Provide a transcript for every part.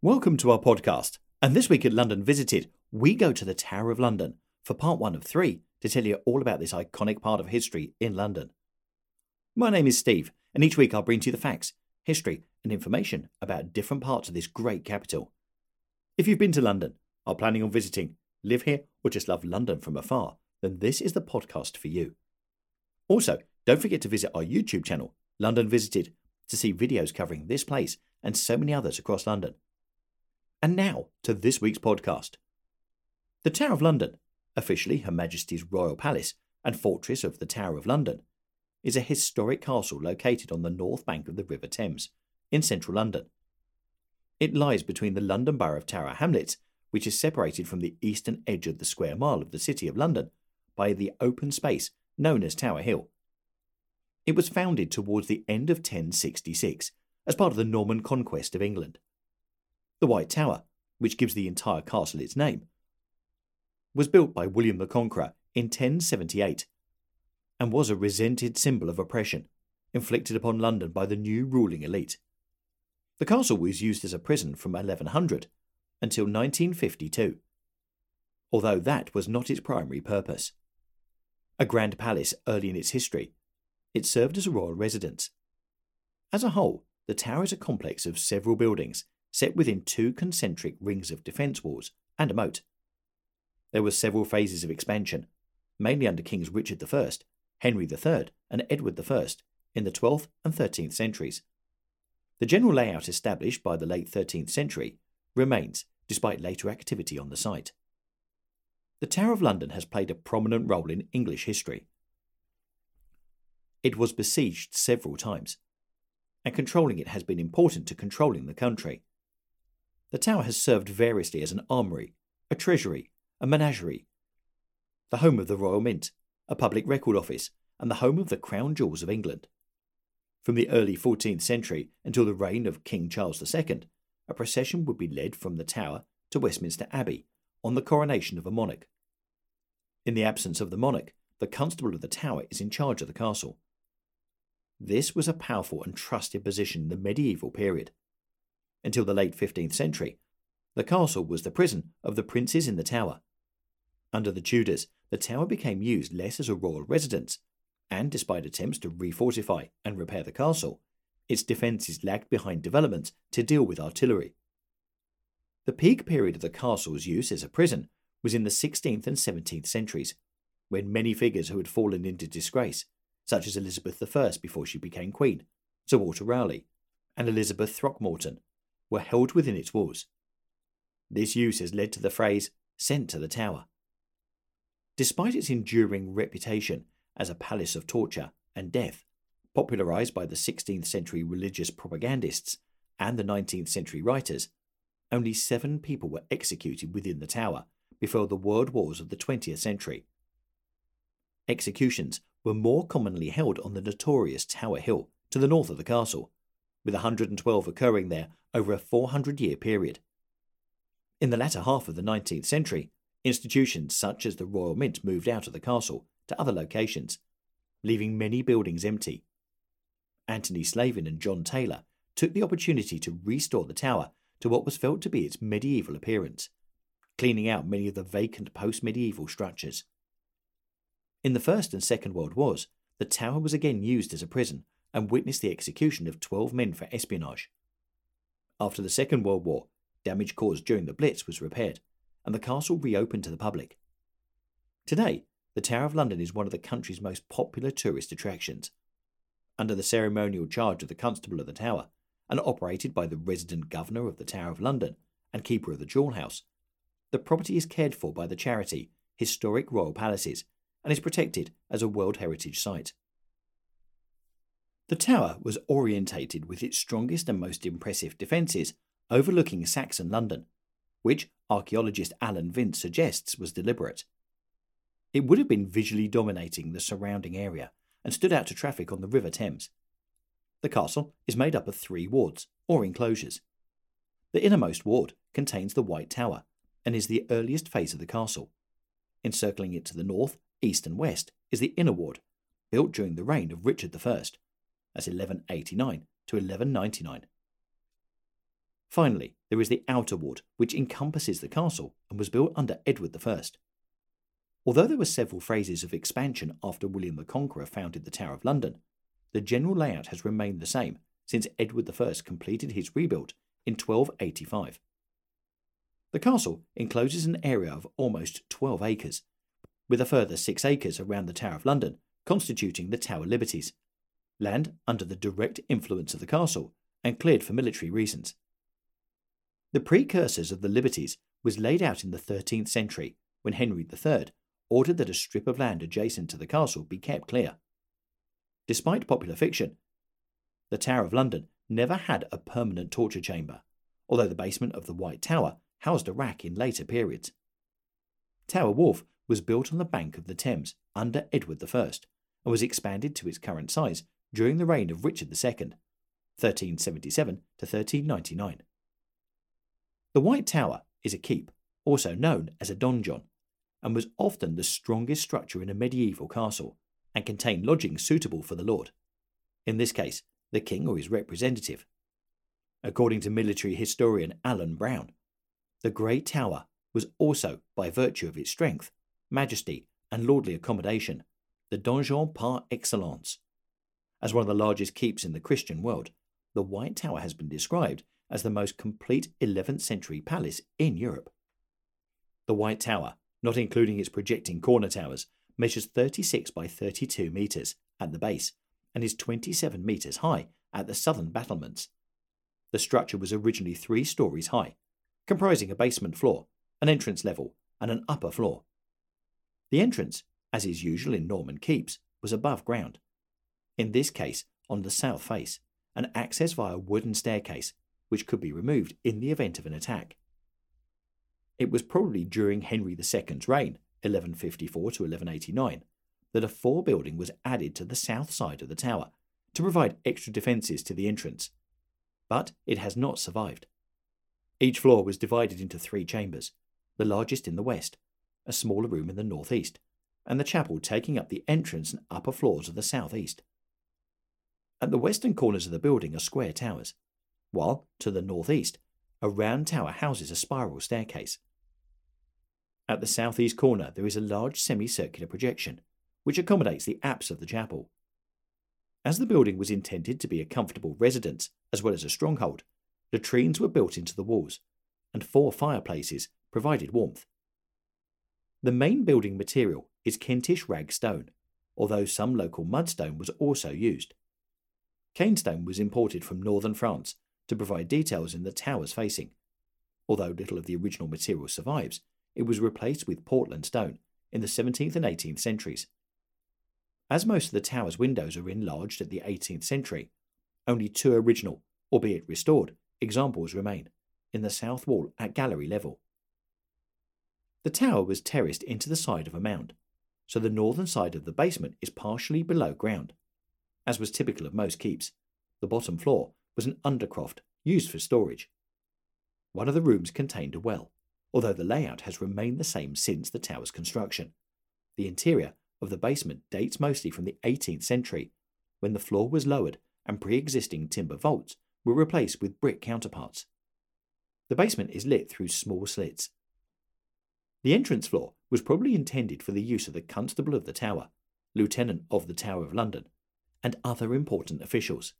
Welcome to our podcast. And this week at London Visited, we go to the Tower of London for part one of three to tell you all about this iconic part of history in London. My name is Steve, and each week I'll bring to you the facts, history, and information about different parts of this great capital. If you've been to London, are planning on visiting, live here, or just love London from afar, then this is the podcast for you. Also, don't forget to visit our YouTube channel, London Visited, to see videos covering this place and so many others across London. And now to this week's podcast. The Tower of London, officially Her Majesty's Royal Palace and Fortress of the Tower of London, is a historic castle located on the north bank of the River Thames in central London. It lies between the London Borough of Tower Hamlets, which is separated from the eastern edge of the square mile of the City of London by the open space known as Tower Hill. It was founded towards the end of 1066 as part of the Norman conquest of England. The White Tower, which gives the entire castle its name, was built by William the Conqueror in 1078 and was a resented symbol of oppression inflicted upon London by the new ruling elite. The castle was used as a prison from 1100 until 1952, although that was not its primary purpose. A grand palace early in its history, it served as a royal residence. As a whole, the tower is a complex of several buildings set within two concentric rings of defence walls and a moat. There were several phases of expansion, mainly under Kings Richard I, Henry III, and Edward I in the 12th and 13th centuries. The general layout established by the late 13th century remains despite later activity on the site. The Tower of London has played a prominent role in English history. It was besieged several times, and controlling it has been important to controlling the country. The tower has served variously as an armoury, a treasury, a menagerie, the home of the Royal Mint, a public record office, and the home of the crown jewels of England. From the early 14th century until the reign of King Charles II, a procession would be led from the Tower to Westminster Abbey on the coronation of a monarch. In the absence of the monarch, the Constable of the Tower is in charge of the castle. This was a powerful and trusted position in the medieval period. Until the late 15th century, the castle was the prison of the princes in the tower. Under the Tudors, the tower became used less as a royal residence, and despite attempts to refortify and repair the castle, its defences lagged behind developments to deal with artillery. The peak period of the castle's use as a prison was in the 16th and 17th centuries, when many figures who had fallen into disgrace, such as Elizabeth I before she became Queen, Sir Walter Raleigh, and Elizabeth Throckmorton, were held within its walls. This use has led to the phrase sent to the tower. Despite its enduring reputation as a palace of torture and death, popularized by the 16th century religious propagandists and the 19th century writers, only seven people were executed within the tower before the world wars of the 20th century. Executions were more commonly held on the notorious Tower Hill to the north of the castle, with 112 occurring there over a 400 year period. In the latter half of the 19th century, institutions such as the Royal Mint moved out of the castle to other locations, leaving many buildings empty. Anthony Salvin and John Taylor took the opportunity to restore the tower to what was felt to be its medieval appearance, cleaning out many of the vacant post medieval structures. In the First and Second World Wars, the tower was again used as a prison and witnessed the execution of 12 men for espionage. After the Second World War, damage caused during the Blitz was repaired, and the castle reopened to the public. Today, the Tower of London is one of the country's most popular tourist attractions. Under the ceremonial charge of the Constable of the Tower, and operated by the resident governor of the Tower of London and keeper of the Jewel House, the property is cared for by the charity Historic Royal Palaces and is protected as a World Heritage Site. The tower was orientated with its strongest and most impressive defences overlooking Saxon London, which archaeologist Alan Vince suggests was deliberate. It would have been visually dominating the surrounding area and stood out to traffic on the River Thames. The castle is made up of three wards, or enclosures. The innermost ward contains the White Tower and is the earliest phase of the castle. Encircling it to the north, east, and west is the inner ward, built during the reign of Richard I. That's 1189 to 1199. Finally, there is the outer ward, which encompasses the castle and was built under Edward I. Although there were several phases of expansion after William the Conqueror founded the Tower of London, the general layout has remained the same since Edward I completed his rebuild in 1285. The castle encloses an area of almost 12 acres, with a further 6 acres around the Tower of London constituting the Tower Liberties, land under the direct influence of the castle and cleared for military reasons. The precursors of the Liberties was laid out in the 13th century when Henry III ordered that a strip of land adjacent to the castle be kept clear. Despite popular fiction, the Tower of London never had a permanent torture chamber, although the basement of the White Tower housed a rack in later periods. Tower Wharf was built on the bank of the Thames under Edward I and was expanded to its current size during the reign of Richard II, 1377 to 1399. The White Tower is a keep, also known as a donjon, and was often the strongest structure in a medieval castle and contained lodgings suitable for the lord, in this case, the king or his representative. According to military historian Alan Brown, the Great Tower was also, by virtue of its strength, majesty, and lordly accommodation, the donjon par excellence. As one of the largest keeps in the Christian world, the White Tower has been described as the most complete 11th century palace in Europe. The White Tower, not including its projecting corner towers, measures 36 by 32 metres at the base and is 27 metres high at the southern battlements. The structure was originally three stories high, comprising a basement floor, an entrance level, and an upper floor. The entrance, as is usual in Norman keeps, was above ground. In this case, on the south face, and access via a wooden staircase which could be removed in the event of an attack. It was probably during Henry II's reign, 1154 to 1189, that a fore building was added to the south side of the tower to provide extra defences to the entrance, but it has not survived. Each floor was divided into three chambers, the largest in the west, a smaller room in the northeast, and the chapel taking up the entrance and upper floors of the southeast. At the western corners of the building are square towers, while to the northeast, a round tower houses a spiral staircase. At the southeast corner, there is a large semicircular projection, which accommodates the apse of the chapel. As the building was intended to be a comfortable residence as well as a stronghold, latrines were built into the walls, and four fireplaces provided warmth. The main building material is Kentish rag stone, although some local mudstone was also used. Caen stone was imported from northern France to provide details in the tower's facing. Although little of the original material survives, it was replaced with Portland stone in the 17th and 18th centuries. As most of the tower's windows are enlarged at the 18th century, only two original, albeit restored, examples remain in the south wall at gallery level. The tower was terraced into the side of a mound, so the northern side of the basement is partially below ground. As was typical of most keeps, the bottom floor was an undercroft used for storage. One of the rooms contained a well, although the layout has remained the same since the tower's construction. The interior of the basement dates mostly from the 18th century, when the floor was lowered and pre existing timber vaults were replaced with brick counterparts. The basement is lit through small slits. The entrance floor was probably intended for the use of the Constable of the Tower, Lieutenant of the Tower of London, and other important officials.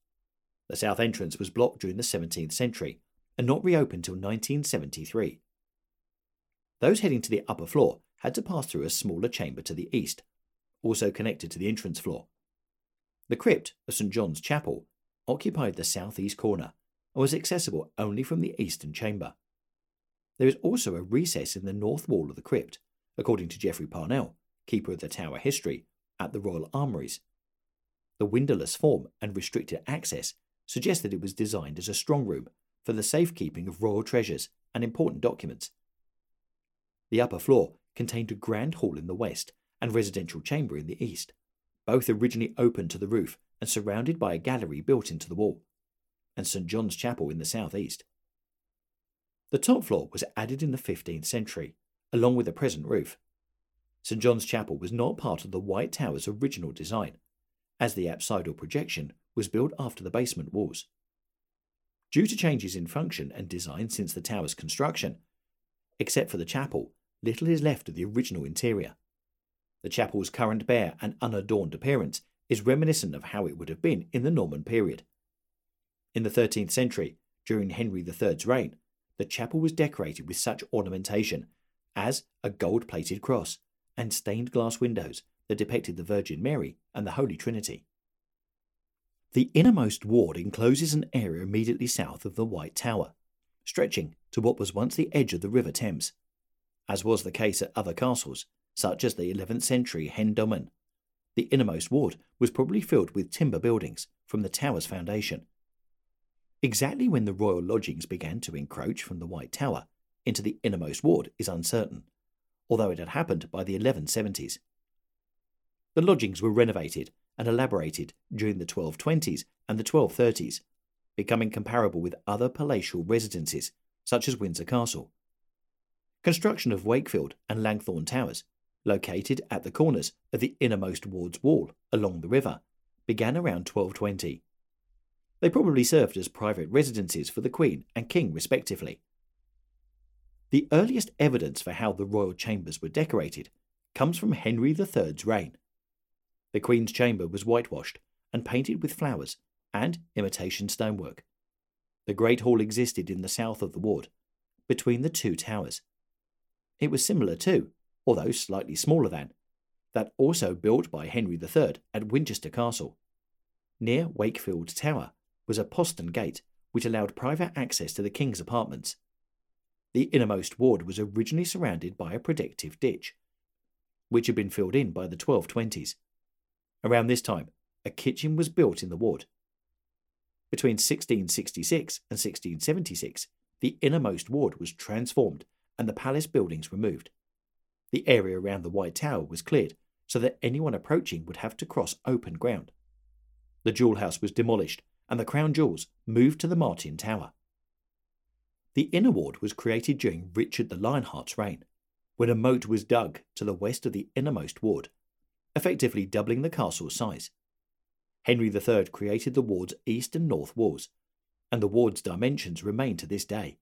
The south entrance was blocked during the 17th century and not reopened till 1973. Those heading to the upper floor had to pass through a smaller chamber to the east, also connected to the entrance floor. The crypt of St John's Chapel occupied the southeast corner and was accessible only from the eastern chamber. There is also a recess in the north wall of the crypt, according to Geoffrey Parnell, keeper of the Tower History, at the Royal Armouries. The windowless form and restricted access suggest that it was designed as a strong room for the safekeeping of royal treasures and important documents. The upper floor contained a grand hall in the west and residential chamber in the east, both originally open to the roof and surrounded by a gallery built into the wall, and St John's Chapel in the southeast. The top floor was added in the 15th century, along with the present roof. St John's Chapel was not part of the White Tower's original design, as the apsidal projection was built after the basement walls. due to changes in function and design since the tower's construction. Except for the chapel, little is left of the original interior. The chapel's current bare and unadorned appearance is reminiscent of how it would have been in the Norman period. In the 13th century, during Henry III's reign, the chapel was decorated with such ornamentation as a gold plated cross and stained glass windows that depicted the Virgin Mary and the Holy Trinity. The innermost ward encloses an area immediately south of the White Tower, stretching to what was once the edge of the River Thames. As was the case at other castles, such as the 11th century Hen Domen, the innermost ward was probably filled with timber buildings from the tower's foundation. Exactly when the royal lodgings began to encroach from the White Tower into the innermost ward is uncertain, although it had happened by the 1170s. The lodgings were renovated and elaborated during the 1220s and the 1230s, becoming comparable with other palatial residences, such as Windsor Castle. Construction of Wakefield and Langthorne Towers, located at the corners of the innermost ward's wall along the river, began around 1220. They probably served as private residences for the Queen and King, respectively. The earliest evidence for how the royal chambers were decorated comes from Henry III's reign. The Queen's chamber was whitewashed and painted with flowers and imitation stonework. The Great Hall existed in the south of the ward, between the two towers. It was similar to, although slightly smaller than, that also built by Henry III at Winchester Castle. Near Wakefield Tower was a postern gate which allowed private access to the King's apartments. The innermost ward was originally surrounded by a protective ditch, which had been filled in by the 1220s. Around this time, a kitchen was built in the ward. Between 1666 and 1676, the innermost ward was transformed and the palace buildings removed. The area around the White Tower was cleared so that anyone approaching would have to cross open ground. The jewel house was demolished and the crown jewels moved to the Martin Tower. The inner ward was created during Richard the Lionheart's reign, when a moat was dug to the west of the innermost ward effectively doubling the castle's size. Henry III created the ward's east and north walls, and the ward's dimensions remain to this day.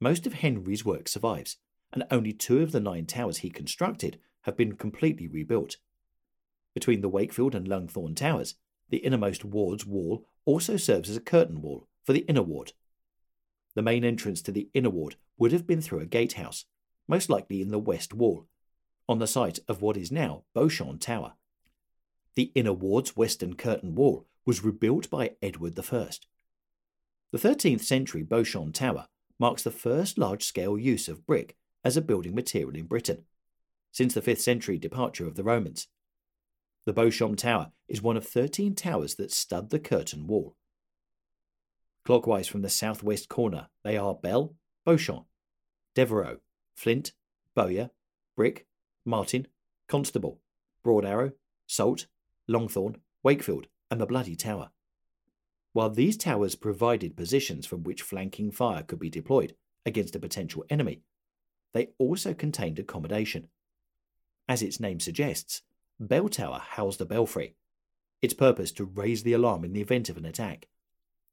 Most of Henry's work survives, and only two of the nine towers he constructed have been completely rebuilt. Between the Wakefield and Langthorne towers, the innermost ward's wall also serves as a curtain wall for the inner ward. The main entrance to the inner ward would have been through a gatehouse, most likely in the west wall, on the site of what is now Beauchamp Tower. The inner ward's western curtain wall was rebuilt by Edward I. The 13th century Beauchamp Tower marks the first large scale use of brick as a building material in Britain, since the 5th century departure of the Romans. The Beauchamp Tower is one of 13 towers that stud the curtain wall. Clockwise from the southwest corner, they are Bell, Beauchamp, Devereux, Flint, Bowyer, Brick, Martin, Constable, Broad Arrow, Salt, Longthorn, Wakefield, and the Bloody Tower. While these towers provided positions from which flanking fire could be deployed against a potential enemy, they also contained accommodation. As its name suggests, Bell Tower housed a belfry, its purpose to raise the alarm in the event of an attack.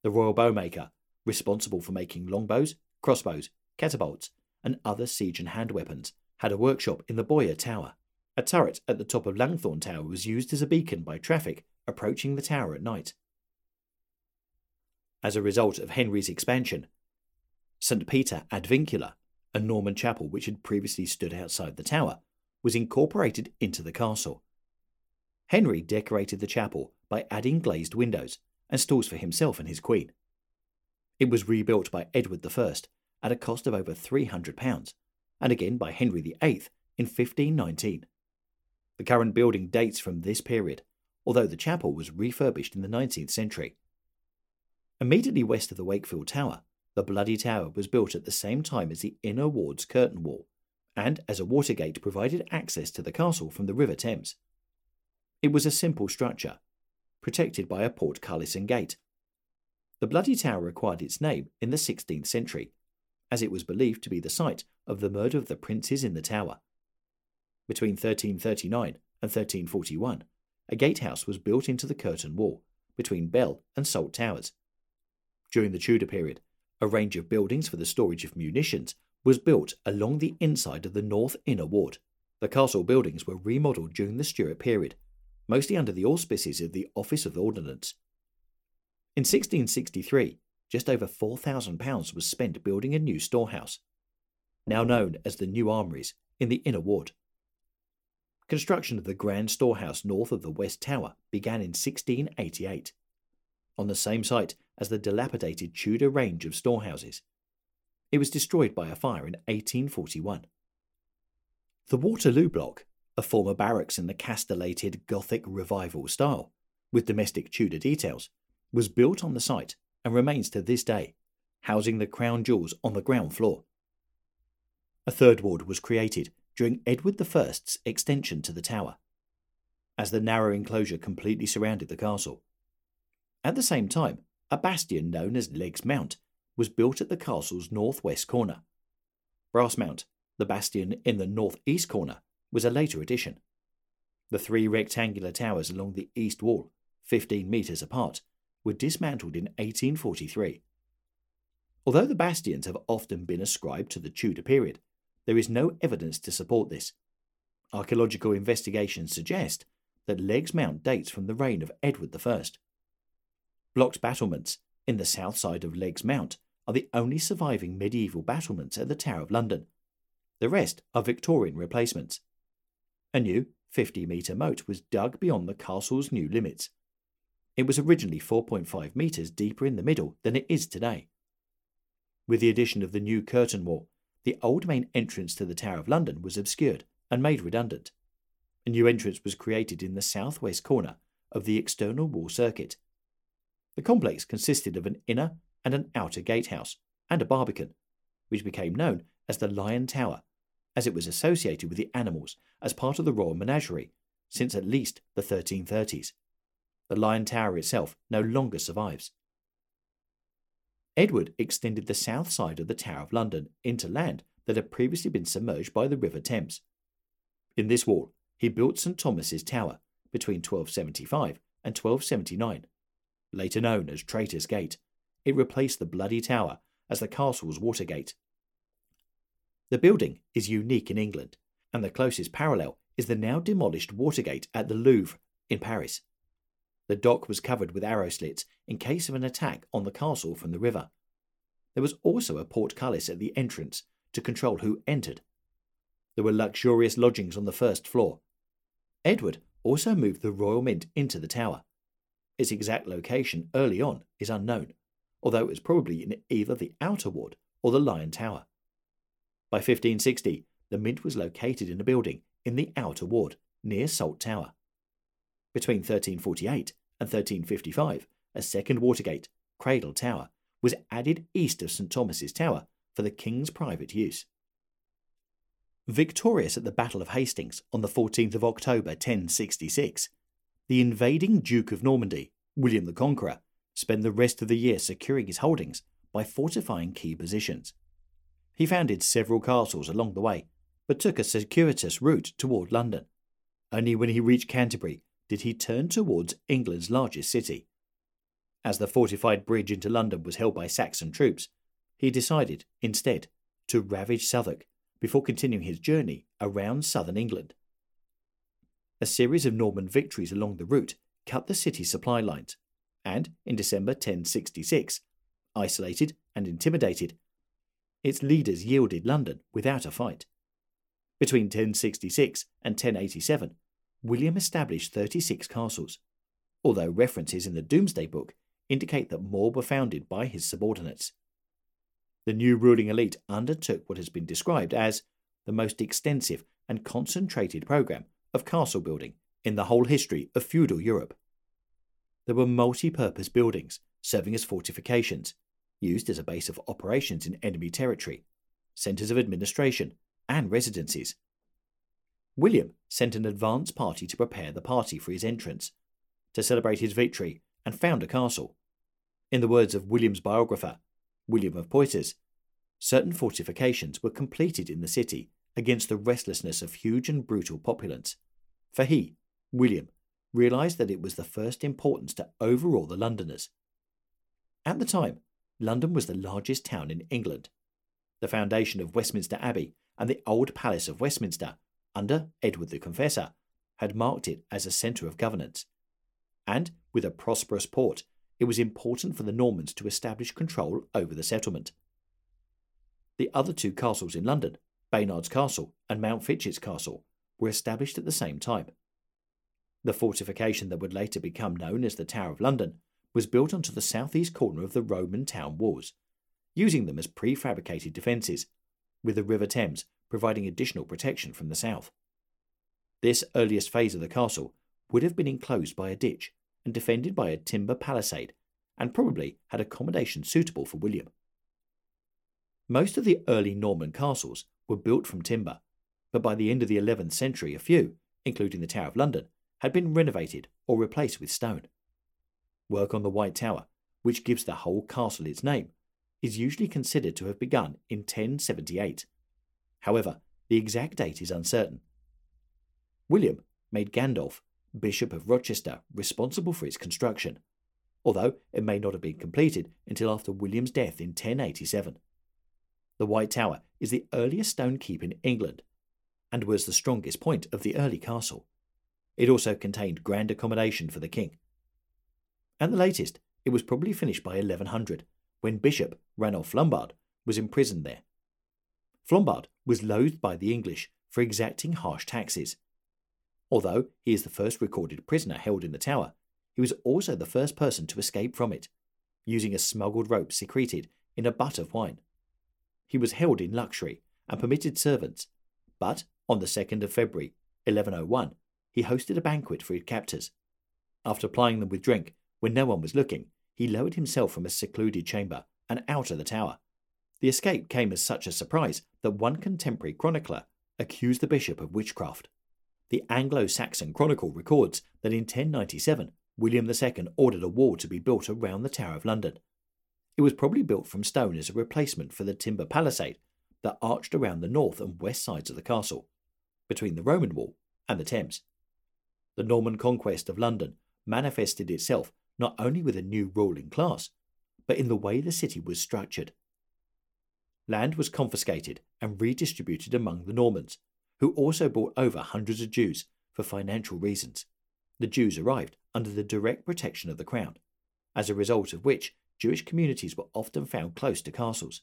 The royal bowmaker, responsible for making longbows, crossbows, catapults, and other siege and hand weapons, had a workshop in the Bowyer Tower. A turret at the top of Langthorne Tower was used as a beacon by traffic approaching the tower at night. As a result of Henry's expansion, St. Peter ad Vincula, a Norman chapel which had previously stood outside the tower, was incorporated into the castle. Henry decorated the chapel by adding glazed windows and stalls for himself and his queen. It was rebuilt by Edward I at a cost of over £300 and again by Henry VIII in 1519. The current building dates from this period, although the chapel was refurbished in the 19th century. Immediately west of the Wakefield Tower, the Bloody Tower was built at the same time as the inner ward's curtain wall, and as a watergate provided access to the castle from the River Thames. It was a simple structure, protected by a portcullis and gate. The Bloody Tower acquired its name in the 16th century as it was believed to be the site of the murder of the princes in the tower. Between 1339 and 1341, a gatehouse was built into the curtain wall between Bell and Salt Towers. During the Tudor period, a range of buildings for the storage of munitions was built along the inside of the north inner ward. The castle buildings were remodelled during the Stuart period, mostly under the auspices of the Office of Ordnance. In 1663, just over £4,000 was spent building a new storehouse, now known as the New Armouries, in the inner ward. Construction of the Grand Storehouse north of the West Tower began in 1688, on the same site as the dilapidated Tudor range of storehouses. It was destroyed by a fire in 1841. The Waterloo Block, a former barracks in the castellated Gothic Revival style, with domestic Tudor details, was built on the site and remains to this day, housing the crown jewels on the ground floor. A third ward was created during Edward I's extension to the tower, as the narrow enclosure completely surrounded the castle. At the same time, a bastion known as Legge's Mount was built at the castle's northwest corner. Brass Mount, the bastion in the northeast corner, was a later addition. The three rectangular towers along the east wall, 15 metres apart, were dismantled in 1843. Although the bastions have often been ascribed to the Tudor period, there is no evidence to support this. Archaeological investigations suggest that Legge's Mount dates from the reign of Edward I. Blocked battlements in the south side of Legge's Mount are the only surviving medieval battlements at the Tower of London. The rest are Victorian replacements. A new 50 metre moat was dug beyond the castle's new limits. It was originally 4.5 metres deeper in the middle than it is today. With the addition of the new curtain wall, the old main entrance to the Tower of London was obscured and made redundant. A new entrance was created in the southwest corner of the external wall circuit. The complex consisted of an inner and an outer gatehouse and a barbican, which became known as the Lion Tower, as it was associated with the animals as part of the royal menagerie since at least the 1330s. The Lion Tower itself no longer survives. Edward extended the south side of the Tower of London into land that had previously been submerged by the River Thames. In this wall, he built St Thomas's Tower between 1275 and 1279. Later known as Traitor's Gate, it replaced the Bloody Tower as the castle's Watergate. The building is unique in England, and the closest parallel is the now demolished Watergate at the Louvre in Paris. The dock was covered with arrow slits in case of an attack on the castle from the river. There was also a portcullis at the entrance to control who entered. There were luxurious lodgings on the first floor. Edward also moved the Royal Mint into the tower. Its exact location early on is unknown, although it was probably in either the Outer Ward or the Lion Tower. By 1560, the Mint was located in a building in the Outer Ward near Salt Tower. Between 1348 and 1355, a second Watergate, Cradle Tower, was added east of St Thomas's Tower for the King's private use. Victorious at the Battle of Hastings on the 14th of October 1066, the invading Duke of Normandy, William the Conqueror, spent the rest of the year securing his holdings by fortifying key positions. He founded several castles along the way, but took a circuitous route toward London. Only when he reached Canterbury did he turn towards England's largest city. As the fortified bridge into London was held by Saxon troops, he decided, instead, to ravage Southwark before continuing his journey around southern England. A series of Norman victories along the route cut the city's supply lines, and in December 1066, isolated and intimidated, its leaders yielded London without a fight. Between 1066 and 1087, William established 36 castles, although references in the Domesday Book indicate that more were founded by his subordinates. The new ruling elite undertook what has been described as the most extensive and concentrated program of castle building in the whole history of feudal Europe. There were multi purpose buildings serving as fortifications, used as a base of operations in enemy territory, centres of administration, and residencies. William sent an advance party to prepare the party for his entrance, to celebrate his victory and found a castle. In the words of William's biographer, William of Poitiers, certain fortifications were completed in the city against the restlessness of huge and brutal populace, for he, William, realised that it was the first importance to overawe the Londoners. At the time, London was the largest town in England. The foundation of Westminster Abbey and the Old Palace of Westminster, under Edward the Confessor, had marked it as a centre of governance. And with a prosperous port, it was important for the Normans to establish control over the settlement. The other two castles in London, Baynard's Castle and Mount Montfichet's Castle, were established at the same time. The fortification that would later become known as the Tower of London was built onto the southeast corner of the Roman town walls, using them as prefabricated defences, with the River Thames providing additional protection from the south. This earliest phase of the castle would have been enclosed by a ditch and defended by a timber palisade, and probably had accommodation suitable for William. Most of the early Norman castles were built from timber, but by the end of the 11th century, a few, including the Tower of London, had been renovated or replaced with stone. Work on the White Tower, which gives the whole castle its name, is usually considered to have begun in 1078. However, the exact date is uncertain. William made Gundulf, Bishop of Rochester, responsible for its construction, although it may not have been completed until after William's death in 1087. The White Tower is the earliest stone keep in England and was the strongest point of the early castle. It also contained grand accommodation for the king. At the latest, it was probably finished by 1100, when Bishop Ranulph Flambard was imprisoned there. Flambard was loathed by the English for exacting harsh taxes. Although he is the first recorded prisoner held in the tower, he was also the first person to escape from it, using a smuggled rope secreted in a butt of wine. He was held in luxury and permitted servants, but on the 2nd of February, 1101, he hosted a banquet for his captors. After plying them with drink, when no one was looking, he lowered himself from a secluded chamber and out of the tower. The escape came as such a surprise that one contemporary chronicler accused the bishop of witchcraft. The Anglo Saxon Chronicle records that in 1097, William II ordered a wall to be built around the Tower of London. It was probably built from stone as a replacement for the timber palisade that arched around the north and west sides of the castle, between the Roman wall and the Thames. The Norman conquest of London manifested itself not only with a new ruling class, but in the way the city was structured. Land was confiscated and redistributed among the Normans, who also brought over hundreds of Jews for financial reasons. The Jews arrived under the direct protection of the crown, as a result of which Jewish communities were often found close to castles.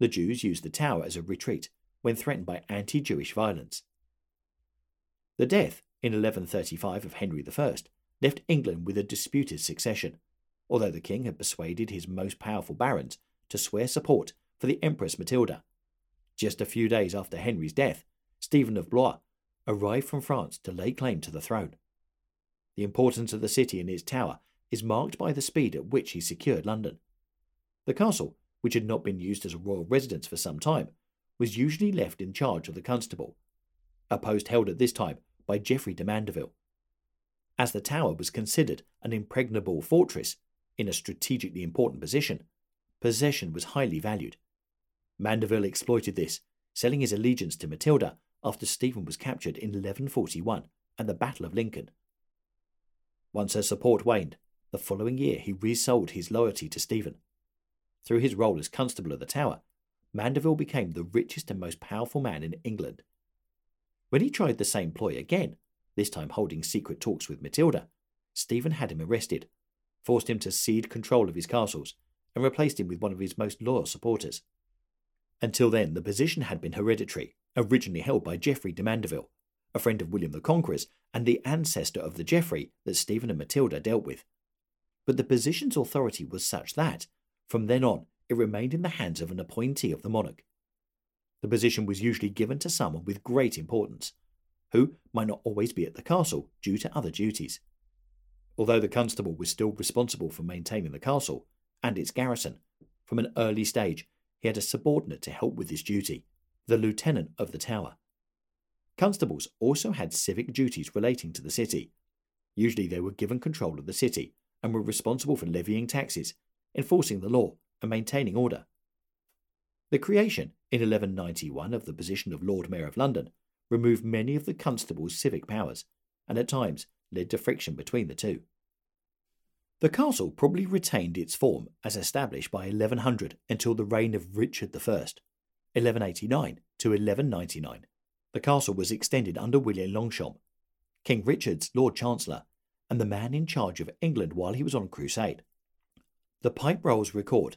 The Jews used the tower as a retreat when threatened by anti Jewish violence. The death in 1135 of Henry I left England with a disputed succession, although the king had persuaded his most powerful barons to swear support for the Empress Matilda. Just a few days after Henry's death, Stephen of Blois arrived from France to lay claim to the throne. The importance of the city and its tower is marked by the speed at which he secured London. The castle, which had not been used as a royal residence for some time, was usually left in charge of the constable, a post held at this time by Geoffrey de Mandeville. As the tower was considered an impregnable fortress in a strategically important position, possession was highly valued. Mandeville exploited this, selling his allegiance to Matilda after Stephen was captured in 1141 and the Battle of Lincoln. Once her support waned, the following year he resold his loyalty to Stephen. Through his role as constable of the Tower, Mandeville became the richest and most powerful man in England. When he tried the same ploy again, this time holding secret talks with Matilda, Stephen had him arrested, forced him to cede control of his castles, and replaced him with one of his most loyal supporters. Until then, the position had been hereditary, originally held by Geoffrey de Mandeville, a friend of William the Conqueror's and the ancestor of the Geoffrey that Stephen and Matilda dealt with. But the position's authority was such that, from then on, it remained in the hands of an appointee of the monarch. The position was usually given to someone with great importance, who might not always be at the castle due to other duties. Although the constable was still responsible for maintaining the castle and its garrison, from an early stage he had a subordinate to help with this duty, the lieutenant of the tower. Constables also had civic duties relating to the city. Usually they were given control of the city and were responsible for levying taxes, enforcing the law, and maintaining order. The creation in 1191 of the position of Lord Mayor of London removed many of the constable's civic powers, and at times led to friction between the two. The castle probably retained its form as established by 1100 until the reign of Richard I, 1189 to 1199. The castle was extended under William Longchamp, King Richard's Lord Chancellor, and the man in charge of England while he was on crusade. The pipe rolls record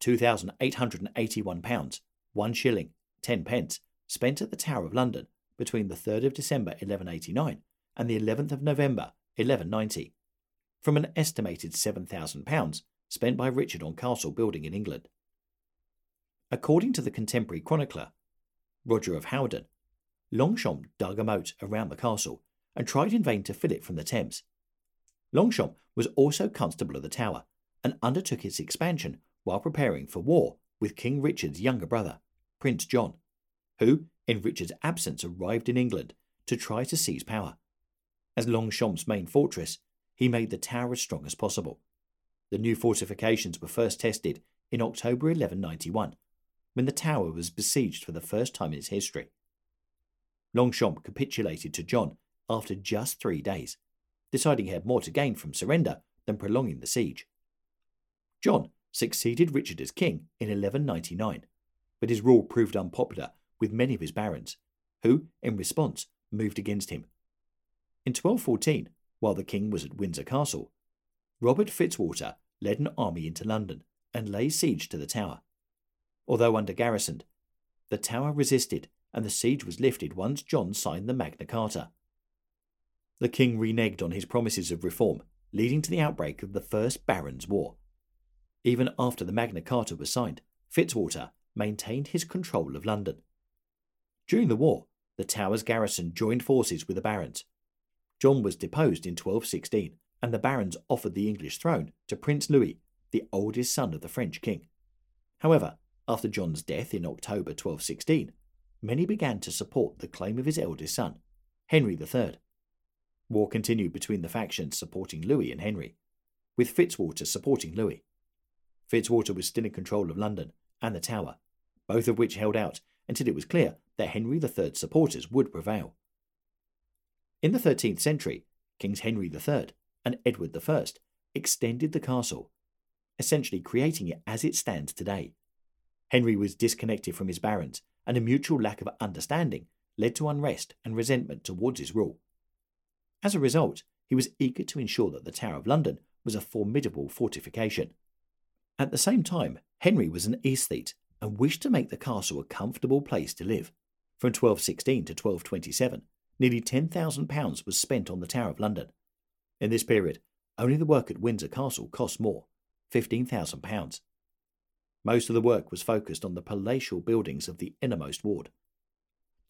£2,881, 1 shilling, 10 pence, spent at the Tower of London between the 3rd of December 1189 and the 11th of November 1190, from an estimated £7,000 spent by Richard on castle building in England. According to the contemporary chronicler, Roger of Howden, Longchamp dug a moat around the castle and tried in vain to fill it from the Thames. Longchamp was also constable of the Tower and undertook its expansion while preparing for war with King Richard's younger brother, Prince John, who, in Richard's absence, arrived in England to try to seize power. As Longchamp's main fortress, he made the tower as strong as possible. The new fortifications were first tested in October 1191, when the tower was besieged for the first time in its history. Longchamp capitulated to John after just three days, deciding he had more to gain from surrender than prolonging the siege. John succeeded Richard as king in 1199, but his rule proved unpopular with many of his barons, who, in response, moved against him. In 1214, while the king was at Windsor Castle, Robert Fitzwater led an army into London and lay siege to the tower. Although under garrisoned, the tower resisted and the siege was lifted once John signed the Magna Carta. The king reneged on his promises of reform, leading to the outbreak of the First Barons' War. Even after the Magna Carta was signed, Fitzwater maintained his control of London. During the war, the Tower's garrison joined forces with the barons. John was deposed in 1216, and the barons offered the English throne to Prince Louis, the oldest son of the French king. However, after John's death in October 1216, many began to support the claim of his eldest son, Henry III. War continued between the factions supporting Louis and Henry, with Fitzwater supporting Louis. Fitzwater was still in control of London and the Tower, both of which held out until it was clear that Henry III's supporters would prevail. In the 13th century, Kings Henry III and Edward I extended the castle, essentially creating it as it stands today. Henry was disconnected from his barons, and a mutual lack of understanding led to unrest and resentment towards his rule. As a result, he was eager to ensure that the Tower of London was a formidable fortification. At the same time, Henry was an aesthete and wished to make the castle a comfortable place to live. From 1216 to 1227, nearly £10,000 was spent on the Tower of London. In this period, only the work at Windsor Castle cost more £15,000. Most of the work was focused on the palatial buildings of the innermost ward.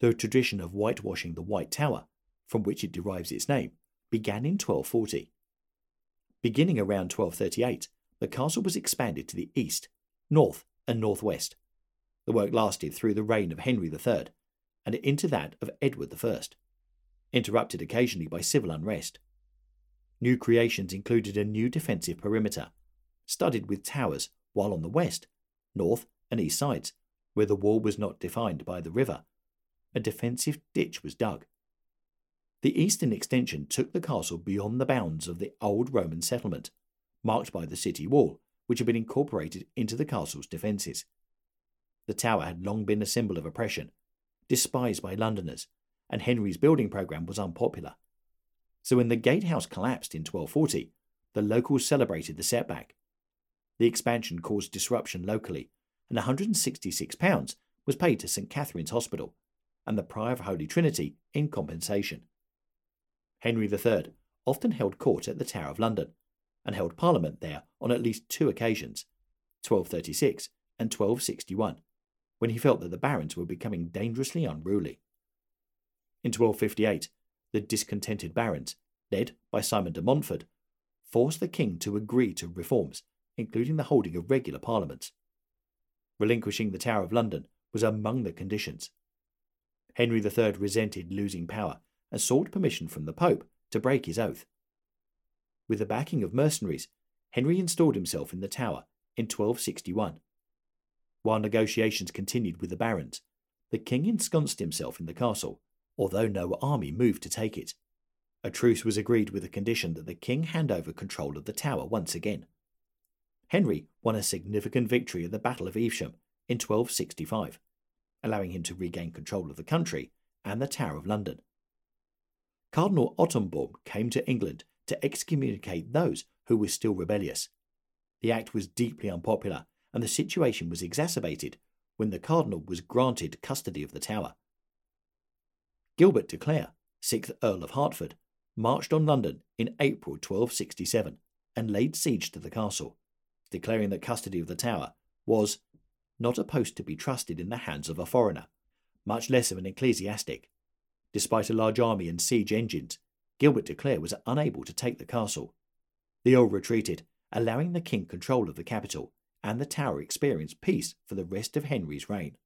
The tradition of whitewashing the White Tower, from which it derives its name, began in 1240. Beginning around 1238, the castle was expanded to the east, north, and northwest, the work lasted through the reign of Henry III and into that of Edward I, interrupted occasionally by civil unrest. New creations included a new defensive perimeter, studded with towers, while on the west, north, and east sides, where the wall was not defined by the river, a defensive ditch was dug. The eastern extension took the castle beyond the bounds of the old Roman settlement, marked by the city wall, which had been incorporated into the castle's defences. The tower had long been a symbol of oppression, despised by Londoners, and Henry's building programme was unpopular. So when the gatehouse collapsed in 1240, the locals celebrated the setback. The expansion caused disruption locally, and £166 was paid to St Catherine's Hospital and the Prior of Holy Trinity in compensation. Henry III often held court at the Tower of London and held Parliament there on at least two occasions, 1236 and 1261, when he felt that the barons were becoming dangerously unruly. In 1258, the discontented barons, led by Simon de Montfort, forced the king to agree to reforms, including the holding of regular parliaments. Relinquishing the Tower of London was among the conditions. Henry III resented losing power and sought permission from the Pope to break his oath. With the backing of mercenaries, Henry installed himself in the Tower in 1261 while negotiations continued with the barons, the king ensconced himself in the castle, although no army moved to take it. A truce was agreed with the condition that the king hand over control of the tower once again. Henry won a significant victory at the Battle of Evesham in 1265, allowing him to regain control of the country and the Tower of London. Cardinal Ottobuono came to England to excommunicate those who were still rebellious. The act was deeply unpopular, and the situation was exacerbated when the cardinal was granted custody of the tower. Gilbert de Clare, 6th Earl of Hertford, marched on London in April 1267 and laid siege to the castle, declaring that custody of the tower was not a post to be trusted in the hands of a foreigner, much less of an ecclesiastic. Despite a large army and siege engines, Gilbert de Clare was unable to take the castle. The Earl retreated, allowing the king control of the capital, and the tower experienced peace for the rest of Henry's reign.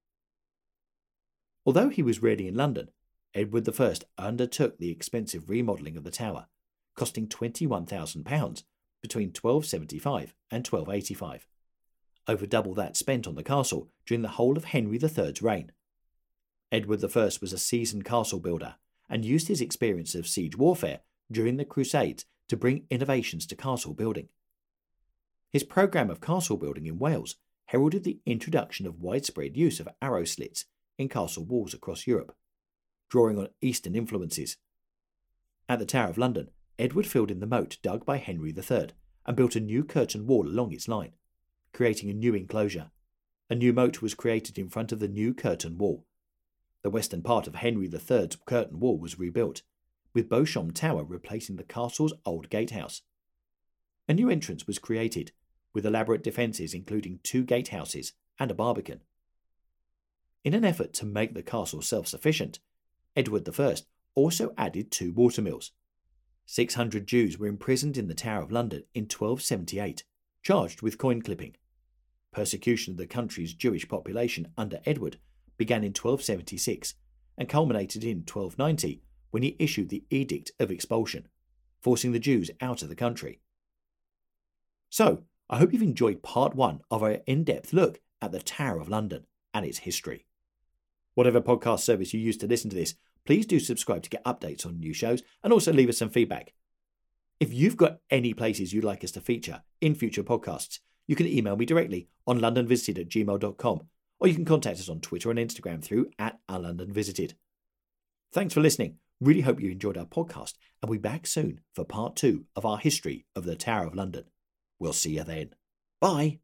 Although he was rarely in London, Edward I undertook the expensive remodelling of the tower, costing £21,000 between 1275 and 1285, over double that spent on the castle during the whole of Henry III's reign. Edward I was a seasoned castle builder and used his experience of siege warfare during the Crusades to bring innovations to castle building. His programme of castle building in Wales heralded the introduction of widespread use of arrow slits in castle walls across Europe drawing on Eastern influences. At the Tower of London, Edward filled in the moat dug by Henry III and built a new curtain wall along its line, creating a new enclosure. A new moat was created in front of the new curtain wall. The western part of Henry III's curtain wall was rebuilt, with Beauchamp Tower replacing the castle's old gatehouse. A new entrance was created, with elaborate defences including two gatehouses and a barbican. In an effort to make the castle self sufficient, Edward I also added two watermills. 600 Jews were imprisoned in the Tower of London in 1278, charged with coin clipping. Persecution of the country's Jewish population under Edward began in 1276 and culminated in 1290 when he issued the Edict of Expulsion, forcing the Jews out of the country. So, I hope you've enjoyed part one of our in depth look at the Tower of London and its history. Whatever podcast service you use to listen to this, please do subscribe to get updates on new shows and also leave us some feedback. If you've got any places you'd like us to feature in future podcasts, you can email me directly on londonvisited at gmail.com or you can contact us on Twitter and Instagram through at our London Visited. Thanks for listening. Really hope you enjoyed our podcast and we'll be back soon for part two of our history of the Tower of London. We'll see you then. Bye.